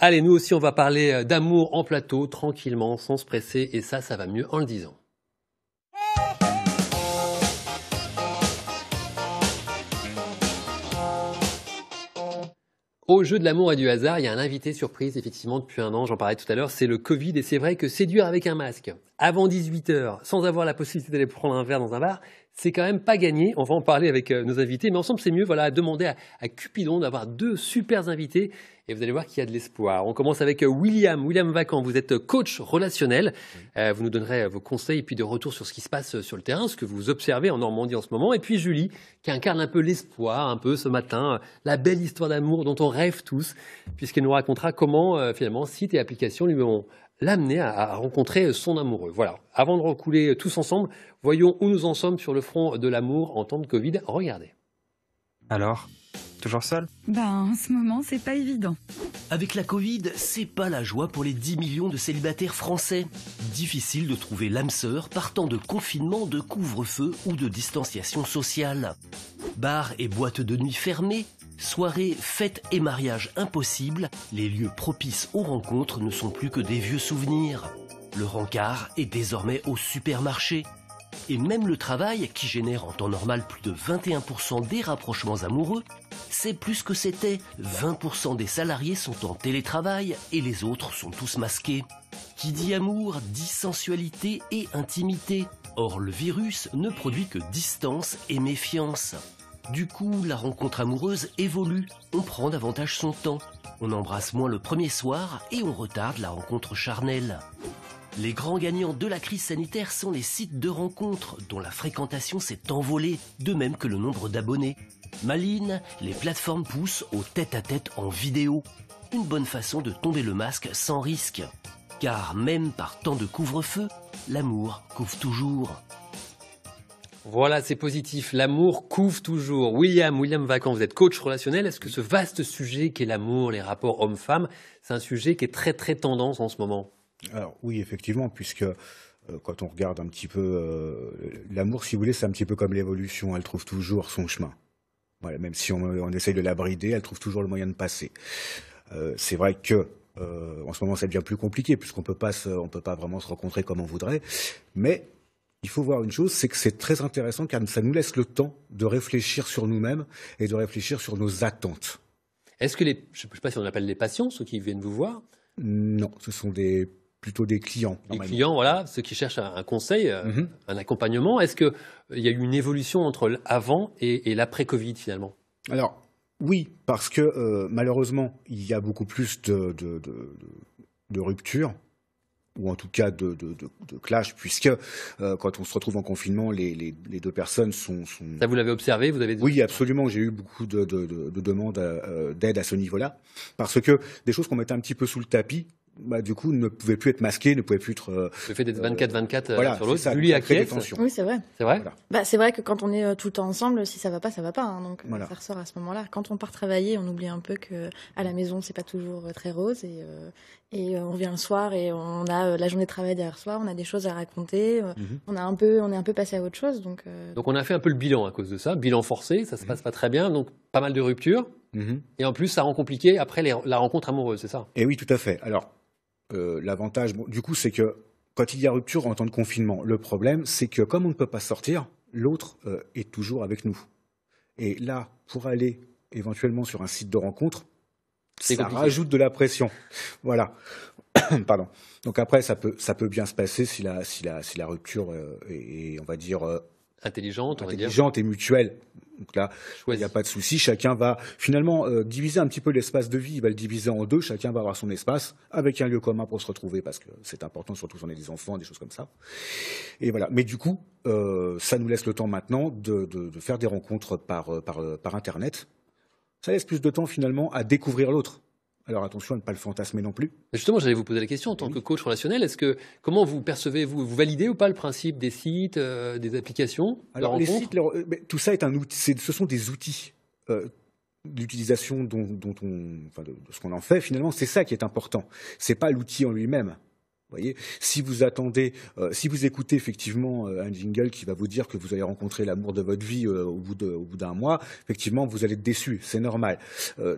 Allez, nous aussi, on va parler d'amour en plateau, tranquillement, sans se presser, et ça, ça va mieux en le disant. Au jeu de l'amour et du hasard, il y a un invité surprise, effectivement, depuis un an, j'en parlais tout à l'heure, c'est le Covid, et c'est vrai que séduire avec un masque, avant 18h, sans avoir la possibilité d'aller prendre un verre dans un bar, c'est quand même pas gagné. On va en parler avec euh, nos invités, mais ensemble, c'est mieux, voilà, demander à, Cupidon d'avoir deux super invités, et vous allez voir qu'il y a de l'espoir. On commence avec euh, William. William Vacan, vous êtes coach relationnel. Euh, vous nous donnerez vos conseils et puis de retour sur ce qui se passe sur le terrain, ce que vous observez en Normandie en ce moment. Et puis Julie, qui incarne un peu l'espoir, un peu ce matin, la belle histoire d'amour dont on rêve tous, puisqu'elle nous racontera comment, finalement, sites et applications lui ont l'amener à, rencontrer son amoureux. Voilà. Avant de recouler tous ensemble, voyons où nous en sommes sur le front de l'amour en temps de Covid. Regardez. Alors, toujours seul? Ben, en ce moment, c'est pas évident. Avec la Covid, c'est pas la joie pour les 10 millions de célibataires français. Difficile de trouver l'âme sœur partant de confinement, de couvre-feu ou de distanciation sociale. Bars et boîtes de nuit fermées, Soirées, fêtes et mariages impossibles, les lieux propices aux rencontres ne sont plus que des vieux souvenirs. Le rencard est désormais au supermarché. Et même le travail, qui génère en temps normal plus de 21% des rapprochements amoureux, c'est plus que c'était. 20% des salariés sont en télétravail et les autres sont tous masqués. Qui dit amour dit sensualité et intimité. Or, le virus ne produit que distance et méfiance. Du coup, la rencontre amoureuse évolue, on prend davantage son temps, on embrasse moins le premier soir et on retarde la rencontre charnelle. Les grands gagnants de la crise sanitaire sont les sites de rencontres dont la fréquentation s'est envolée, de même que le nombre d'abonnés. Maline, les plateformes poussent au tête-à-tête en vidéo. Une bonne façon de tomber le masque sans risque. Car même par temps de couvre-feu, l'amour couvre toujours. Voilà, c'est positif. L'amour couvre toujours. William, William Vacan, vous êtes coach relationnel. Est-ce que ce vaste sujet qu'est l'amour, les rapports hommes-femmes, c'est un sujet qui est très très tendance en ce moment? Alors oui, effectivement, puisque euh, quand on regarde un petit peu euh, l'amour, si vous voulez, c'est un petit peu comme l'évolution. Elle trouve toujours son chemin. Voilà, même si on, essaye de la brider, elle trouve toujours le moyen de passer. Euh, c'est vrai que en ce moment, ça devient plus compliqué puisqu'on peut peut pas vraiment se rencontrer comme on voudrait. Mais il faut voir une chose, c'est que c'est très intéressant car ça nous laisse le temps de réfléchir sur nous-mêmes et de réfléchir sur nos attentes. Est-ce que les, je ne sais pas si on appelle les patients, ceux qui viennent vous voir Non, ce sont des, plutôt des clients. Des clients, voilà, ceux qui cherchent un, conseil, euh, mhm. un accompagnement. Est-ce qu'il euh, y a eu une évolution entre l'avant et, l'après-Covid finalement? Alors, oui, parce que euh, malheureusement, il y a beaucoup plus de, de, de ruptures ou en tout cas de, de, de, clash, puisque euh, quand on se retrouve en confinement, les, les, les deux personnes sont, sont, Ça, vous l'avez observé vous avez... Oui, absolument. J'ai eu beaucoup de, demandes euh, d'aide à ce niveau-là, parce que des choses qu'on mettait un petit peu sous le tapis, bah, du coup, ne pouvait plus être masqué, ne pouvait plus être. Euh, le fait d'être 24-24 euh, sur l'autre, Julie Acquiesce. Oui, c'est vrai. C'est vrai. Bah, c'est vrai que quand on est euh, tout le temps ensemble, si ça va pas, ça va pas. Hein, donc ça ressort à ce moment-là. Quand on part travailler, on oublie un peu que à la maison, c'est pas toujours très rose et, et on vient le soir et on a la journée de travail derrière soi, on a des choses à raconter, mhm. on a un peu, on est un peu passé à autre chose. Donc. Donc on a fait un peu le bilan à cause de ça, bilan forcé, ça se mhm. passe pas très bien, donc pas mal de ruptures. Mhm. Et en plus, ça rend compliqué après la rencontre amoureuse, c'est ça? Et oui, tout à fait. Alors, euh, l'avantage, du coup, c'est que quand il y a rupture en temps de confinement, le problème, c'est que comme on ne peut pas sortir, l'autre euh, est toujours avec nous. Et là, pour aller éventuellement sur un site de rencontre, ça rajoute de la pression. Voilà. Pardon. Donc après, ça peut, ça peut bien se passer si la, si la, si la rupture euh, est, on va dire, intelligente, intelligente et mutuelle. Donc là, il n'y a pas de souci. Chacun va finalement euh, diviser un petit peu l'espace de vie. Il va le diviser en deux. Chacun va avoir son espace avec un lieu commun pour se retrouver parce que c'est important, surtout si on est des enfants, des choses comme ça. Et voilà. Mais du coup, euh, ça nous laisse le temps maintenant de, faire des rencontres par, euh, par Internet. Ça laisse plus de temps finalement à découvrir l'autre. Alors attention à ne pas le fantasmer non plus. Justement, j'allais vous poser la question en tant que coach relationnel. Est-ce que comment vous percevez vous vous validez ou pas le principe des sites, euh, des applications Alors les sites, euh, tout ça est un outil. ce sont des outils euh, d'utilisation dont, on, enfin, de, ce qu'on en fait. Finalement, c'est ça qui est important. C'est pas l'outil en lui-même. Voyez, si vous attendez, euh, si vous écoutez effectivement euh, un jingle qui va vous dire que vous allez rencontrer l'amour de votre vie euh, au bout d'un mois, effectivement, vous allez être déçu, c'est normal.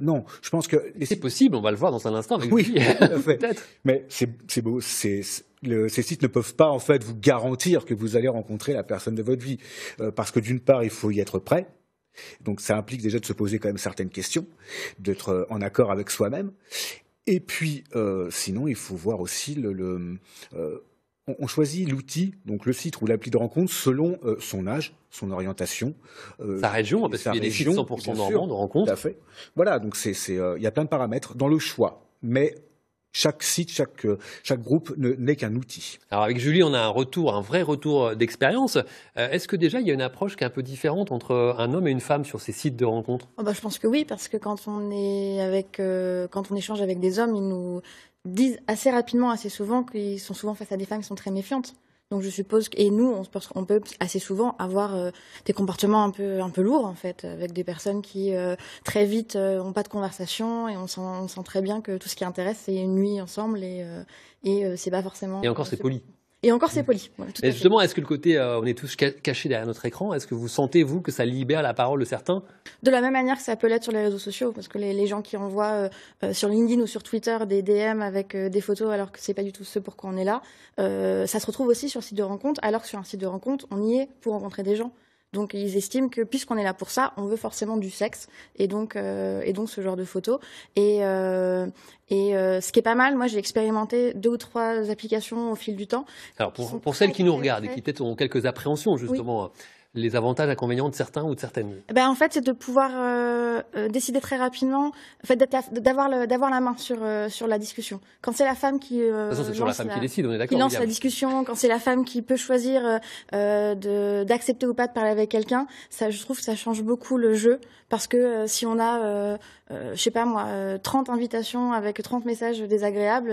non, je pense que c'est possible, on va le voir dans un instant. Avec oui, peut-être. Mais c'est beau, c'est ces sites ne peuvent pas en fait vous garantir que vous allez rencontrer la personne de votre vie, parce que d'une part, il faut y être prêt. Donc ça implique déjà de se poser quand même certaines questions, d'être en accord avec soi-même. Et puis, euh, sinon, il faut voir aussi le. Euh, on, choisit l'outil, donc le site ou l'appli de rencontre, selon euh, son âge, son orientation, sa région, parce qu'il y a des sites 100% normands de rencontre. Tout à fait. Voilà, donc il y a plein de paramètres dans le choix, mais chaque site, chaque, euh, chaque groupe n'est qu'un outil. Alors avec Julie, on a un retour, un vrai retour d'expérience. Euh, est-ce que déjà il y a une approche qui est un peu différente entre un homme et une femme sur ces sites de rencontres? Oh bah, Je pense que oui, parce que quand on, est avec, euh, quand on échange avec des hommes, ils nous disent assez rapidement, assez souvent, qu'ils sont souvent face à des femmes qui sont très méfiantes. Donc je suppose que, et nous on, peut assez souvent avoir euh, des comportements un peu un peu lourds en fait avec des personnes qui euh, très vite euh, ont pas de conversation et on sent, on sent très bien que tout ce qui intéresse c'est une nuit ensemble et et c'est pas forcément et encore c'est poli. Et encore, c'est poli. et justement, est-ce que le côté euh, on est tous cachés derrière notre écran, est-ce que vous sentez, vous, que ça libère la parole de certains? De la même manière que ça peut l'être sur les réseaux sociaux, parce que les, gens qui envoient euh, euh, sur LinkedIn ou sur Twitter des DM avec des photos alors que c'est pas du tout ce pour quoi on est là, ça se retrouve aussi sur le site de rencontre, alors que sur un site de rencontre, on y est pour rencontrer des gens. Donc ils estiment que puisqu'on est là pour ça, on veut forcément du sexe et donc euh, et donc ce genre de photos. Et euh, et euh, ce qui est pas mal, moi j'ai expérimenté deux ou trois applications au fil du temps. Alors pour, pour celles qui nous regardent et qui peut-être ont quelques appréhensions justement les avantages, inconvénients de certains ou de certaines ben, En fait, c'est de pouvoir euh, euh, décider très rapidement, en fait, d'avoir, la main sur, euh, sur la discussion. Quand c'est la femme qui, euh, c'est toujours la femme qui décide, on est d'accord. Qui lance la discussion, quand c'est la femme qui peut choisir d'accepter ou pas de parler avec quelqu'un, ça, je trouve que ça change beaucoup le jeu. Parce que si on a, je sais pas moi, 30 invitations avec 30 messages désagréables,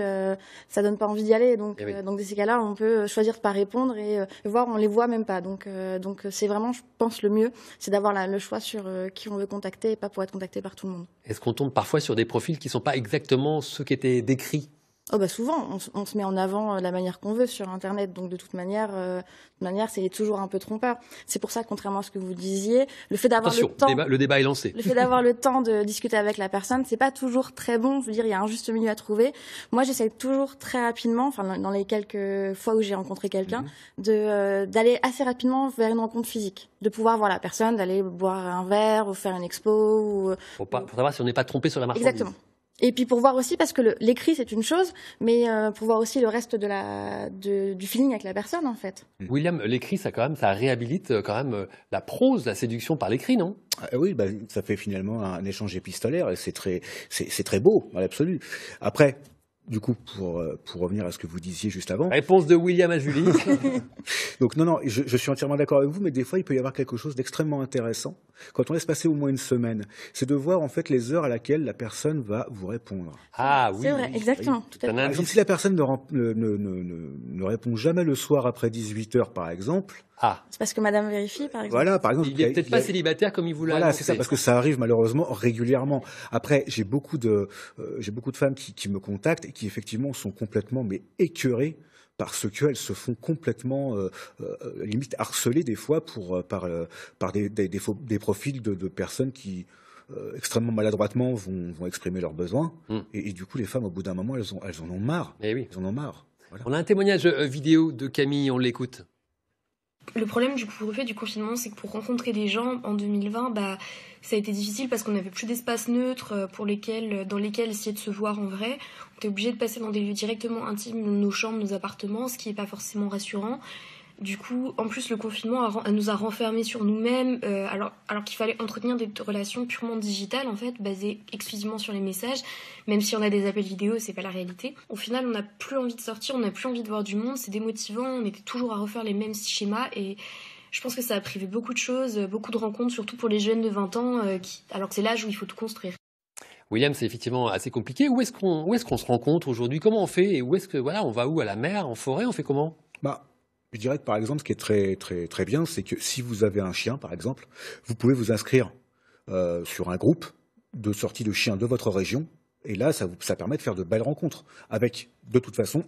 ça donne pas envie d'y aller. Donc, eh donc dans ces cas-là, on peut choisir de pas répondre et, voir, on les voit même pas. Donc, donc c'est vraiment, je pense, le mieux, c'est d'avoir le choix sur euh, qui on veut contacter et pas pour être contacté par tout le monde. Est-ce qu'on tombe parfois sur des profils qui ne sont pas exactement ceux qui étaient décrits Oh bah souvent, on, se met en avant euh, la manière qu'on veut sur Internet, donc de toute manière, euh, de manière, c'est toujours un peu trompeur. C'est pour ça, contrairement à ce que vous disiez, le fait d'avoir le temps, le débat est lancé. Le fait d'avoir le temps de discuter avec la personne, c'est pas toujours très bon. Je veux dire, il y a un juste milieu à trouver. Moi, j'essaie toujours très rapidement, enfin dans les quelques fois où j'ai rencontré quelqu'un, mhm. de euh, d'aller assez rapidement vers une rencontre physique, de pouvoir voir la personne, d'aller boire un verre ou faire une expo. Ou, pour, pas, pour savoir si on n'est pas trompé sur la marchandise. Exactement. Et puis pour voir aussi, parce que l'écrit c'est une chose, mais euh, pour voir aussi le reste de la, de, du feeling avec la personne en fait. Mm. William, l'écrit ça quand même, ça réhabilite euh, quand même euh, la prose, la séduction par l'écrit, non? Ah, Oui, bah, ça fait finalement un échange épistolaire et c'est très, c'est très beau à l'absolu. Après, du coup, pour, euh, pour revenir à ce que vous disiez juste avant. Réponse de William à Julie. Donc non, non, je, je suis entièrement d'accord avec vous, mais des fois, il peut y avoir quelque chose d'extrêmement intéressant quand on laisse passer au moins une semaine. C'est de voir en fait les heures à laquelle la personne va vous répondre. Ah oui. C'est vrai, exactement. Tout à fait. si la personne ne, ne, ne, ne, répond jamais le soir après 18 heures, par exemple, ah. C'est parce que madame vérifie, par exemple. Voilà, par exemple. Il n'est peut-être pas célibataire comme il voulait. Voilà, c'est ça, parce que ça arrive malheureusement régulièrement. Après, j'ai beaucoup de, euh, j'ai beaucoup de femmes qui, qui, me contactent et qui effectivement sont complètement mais écœurées parce qu'elles se font complètement euh, euh, limite harceler des fois pour par par des des, des, profils de, de, personnes qui extrêmement maladroitement vont, vont exprimer leurs besoins hmm. et, du coup les femmes au bout d'un moment elles ont elles en ont marre. Eh oui. Elles en ont marre. On a un témoignage vidéo de Camille, on l'écoute. Le problème du du confinement, c'est que pour rencontrer des gens en 2020, bah, ça a été difficile parce qu'on n'avait plus d'espace neutre euh, pour lesquels, dans lesquels essayer de se voir en vrai. On était obligé de passer dans des lieux directement intimes, nos chambres, nos appartements, ce qui n'est pas forcément rassurant. Du coup, en plus, le confinement nous a renfermés sur nous-mêmes, euh, alors, alors qu'il fallait entretenir des relations purement digitales, en fait, basées exclusivement sur les messages. Même si on a des appels vidéo, c'est pas la réalité. Au final, on n'a plus envie de sortir, on n'a plus envie de voir du monde, c'est démotivant, on était toujours à refaire les mêmes schémas et je pense que ça a privé beaucoup de choses, beaucoup de rencontres, surtout pour les jeunes de 20 ans, euh, qui, alors que c'est l'âge où il faut tout construire. William, c'est effectivement assez compliqué. Où est-ce qu'on est qu'on se rencontre aujourd'hui? Comment on fait? Et où est-ce que voilà, on va où? À la mer, en forêt? On fait comment? Bah, je dirais que par exemple, ce qui est très très très bien, c'est que si vous avez un chien, par exemple, vous pouvez vous inscrire euh, sur un groupe de sortie de chiens de votre région, et là, ça, vous, ça permet de faire de belles rencontres avec, de toute façon,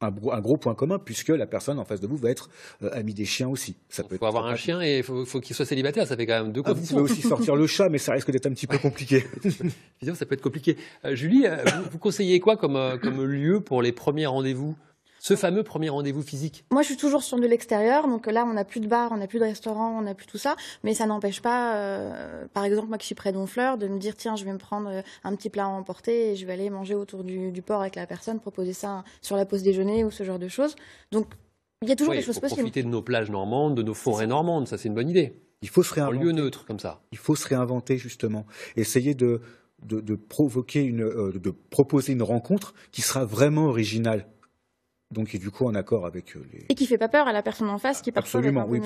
un, gros point commun, puisque la personne en face de vous va être euh, amie des chiens aussi. Ça peut faut avoir un chien et il faut, qu'il soit célibataire, ça fait quand même deux ah, Vous pouvez aussi sortir le chat, mais ça risque d'être un petit peu compliqué. ça peut être compliqué. Euh, Julie, euh, vous, conseillez quoi comme, comme lieu pour les premiers rendez-vous? Ce fameux premier rendez-vous physique Moi, je suis toujours sur de l'extérieur. Donc là, on n'a plus de bar, on n'a plus de restaurant, on n'a plus tout ça. Mais ça n'empêche pas, euh, par exemple, moi qui suis près d'Honfleur, de me dire tiens, je vais me prendre euh, un petit plat à emporter et je vais aller manger autour du, port avec la personne, proposer ça sur la pause déjeuner ou ce genre de choses. Donc, il y a toujours des choses possibles. Profiter de nos plages normandes, de nos forêts normandes, ça c'est une bonne idée. Il faut se réinventer. En lieu neutre, comme ça. Il faut se réinventer, justement. Essayer de, de, provoquer une, euh, de proposer une rencontre qui sera vraiment originale. Donc, et du coup, en accord avec euh, les. Et qui fait pas peur à la personne en face, qui parfois Absolument, oui,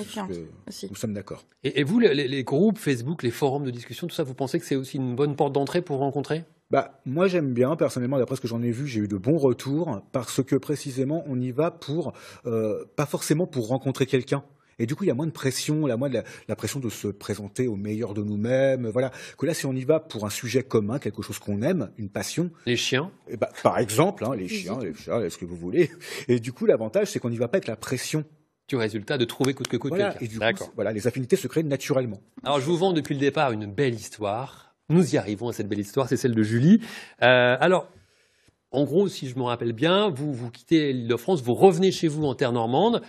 aussi. Nous sommes d'accord. Et, vous, les, groupes Facebook, les forums de discussion, tout ça, vous pensez que c'est aussi une bonne porte d'entrée pour rencontrer? Bah, moi j'aime bien, personnellement, d'après ce que j'en ai vu, j'ai eu de bons retours, parce que précisément on y va pour, euh, pas forcément pour rencontrer quelqu'un, et du coup, il y a moins de pression, la, moins de la, pression de se présenter au meilleur de nous-mêmes. Voilà. Que là, si on y va pour un sujet commun, quelque chose qu'on aime, une passion. Les chiens. Et eh bah, par exemple, hein, les chiens, les chats, est-ce que vous voulez. Et du coup, l'avantage, c'est qu'on n'y va pas avec la pression du résultat de trouver coûte que coûte voilà, et du coup, voilà, les affinités se créent naturellement. Alors, je vous vends depuis le départ une belle histoire. Nous y arrivons à cette belle histoire, c'est celle de Julie. Euh, alors, en gros, si je me rappelle bien, vous, vous quittez l'île de France, vous revenez chez vous en terre normande.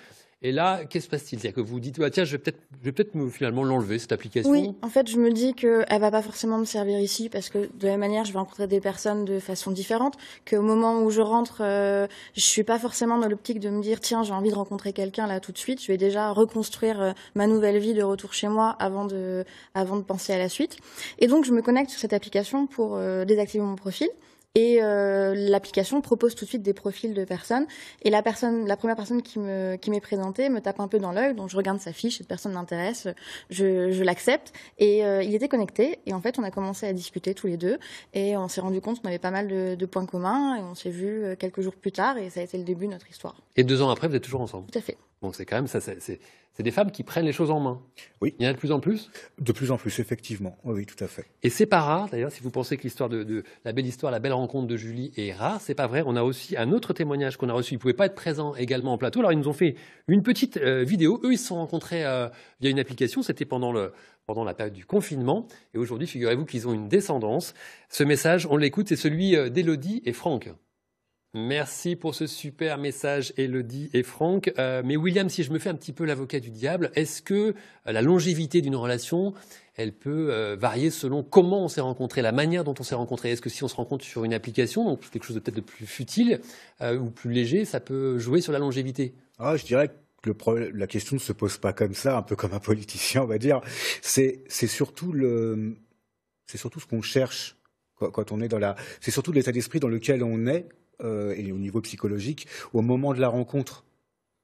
Et là, qu'est-ce qui se passe-t-il? C'est-à-dire que vous dites, bah, tiens, je vais peut-être, finalement l'enlever cette application. Oui, en fait, je me dis qu'elle va pas forcément me servir ici parce que de la même manière, je vais rencontrer des personnes de façon différente. Qu'au moment où je rentre, euh, je suis pas forcément dans l'optique de me dire, tiens, j'ai envie de rencontrer quelqu'un là tout de suite. Je vais déjà reconstruire euh, ma nouvelle vie de retour chez moi avant de, avant de penser à la suite. Et donc, je me connecte sur cette application pour euh, désactiver mon profil. Et euh, l'application propose tout de suite des profils de personnes. Et la personne, la première personne qui me qui m'est présentée me tape un peu dans l'œil, donc je regarde sa fiche, cette personne m'intéresse, je, je l'accepte. Et euh, il était connecté. Et en fait, on a commencé à discuter tous les deux. Et on s'est rendu compte qu'on avait pas mal de, de, points communs. Et on s'est vu euh, quelques jours plus tard. Et ça a été le début de notre histoire. Et deux ans après, vous êtes toujours ensemble? Tout à fait. Donc c'est quand même ça, c'est des femmes qui prennent les choses en main. Oui. Il y en a de plus en plus? De plus en plus, effectivement. Oui, tout à fait. Et c'est pas rare, d'ailleurs, si vous pensez que l'histoire de, la belle histoire, la belle rencontre de Julie est rare, c'est pas vrai. On a aussi un autre témoignage qu'on a reçu. Ils pouvaient pas être présents également en plateau. Alors ils nous ont fait une petite euh, vidéo. Eux, ils se sont rencontrés euh, via une application. C'était pendant le pendant la période du confinement. Et aujourd'hui, figurez-vous qu'ils ont une descendance. Ce message, on l'écoute, c'est celui euh, d'Elodie et Franck. Merci pour ce super message, Elodie et Franck. Euh, mais William, si je me fais un petit peu l'avocat du diable, est-ce que euh, la longévité d'une relation, elle peut euh, varier selon comment on s'est rencontré, la manière dont on s'est rencontré Est-ce que si on se rencontre sur une application, donc quelque chose de peut-être plus futile ou plus léger, ça peut jouer sur la longévité? Ah, Je dirais que la question ne se pose pas comme ça, un peu comme un politicien, on va dire. C'est surtout le, surtout ce qu'on cherche quand on est dans la, c'est surtout l'état d'esprit dans lequel on est euh, et au niveau psychologique au moment de la rencontre.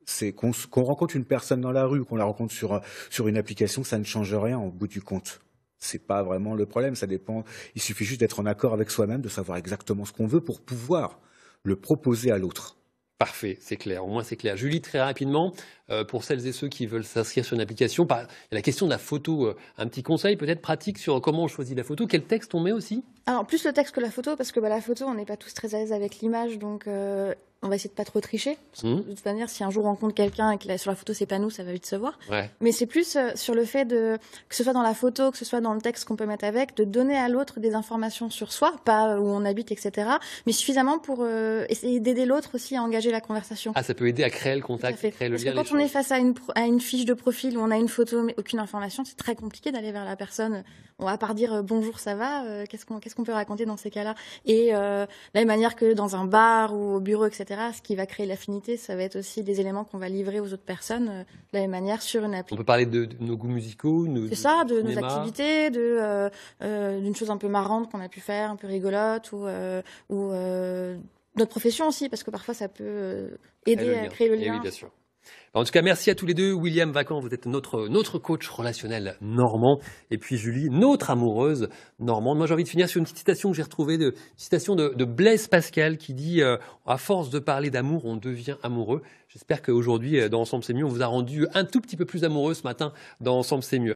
C'est qu'on rencontre une personne dans la rue, qu'on la rencontre sur, sur une application, ça ne change rien au bout du compte. C'est pas vraiment le problème, ça dépend. Il suffit juste d'être en accord avec soi-même, de savoir exactement ce qu'on veut pour pouvoir le proposer à l'autre. Parfait, c'est clair. Au moins, c'est clair. Julie, très rapidement, euh, pour celles et ceux qui veulent s'inscrire sur une application, a la question de la photo. Euh, un petit conseil peut-être pratique sur comment on choisit la photo. Quel texte on met aussi? Alors, plus le texte que la photo, parce que bah, la photo, on n'est pas tous très à l'aise avec l'image. Donc, euh, on va essayer de pas trop tricher. Mmh. De toute manière, si un jour on rencontre quelqu'un et que sur la photo c'est pas nous, ça va vite se voir. Mais c'est plus euh, sur le fait de que ce soit dans la photo, que ce soit dans le texte qu'on peut mettre avec, de donner à l'autre des informations sur soi, pas où on habite, etc. Mais suffisamment pour euh, essayer d'aider l'autre aussi à engager la conversation. Ah, ça peut aider à créer le contact, créer le Parce Que quand on est face à une, à une fiche de profil où on a une photo mais aucune information, c'est très compliqué d'aller vers la personne. On va pas dire euh, bonjour, ça va. qu'est-ce qu'on qu'est-ce qu'on peut raconter dans ces cas-là? Et de la même manière que dans un bar ou au bureau, etc. Ce qui va créer l'affinité, ça va être aussi des éléments qu'on va livrer aux autres personnes euh, de la même manière sur une appli. On peut parler de, nos goûts musicaux, C'est ça, de nos activités, de euh, euh, d'une chose un peu marrante qu'on a pu faire, un peu rigolote, ou, ou notre profession aussi, parce que parfois ça peut aider à créer le lien. oui, bien sûr. En tout cas, merci à tous les deux. William Vacan, vous êtes notre, notre coach relationnel normand. Et puis Julie, notre amoureuse normande. Moi, j'ai envie de finir sur une petite citation que j'ai retrouvée, de, citation de, Blaise Pascal qui dit euh, À force de parler d'amour, on devient amoureux ». J'espère qu'aujourd'hui, euh, dans Ensemble c'est mieux, on vous a rendu un tout petit peu plus amoureux ce matin dans Ensemble c'est mieux.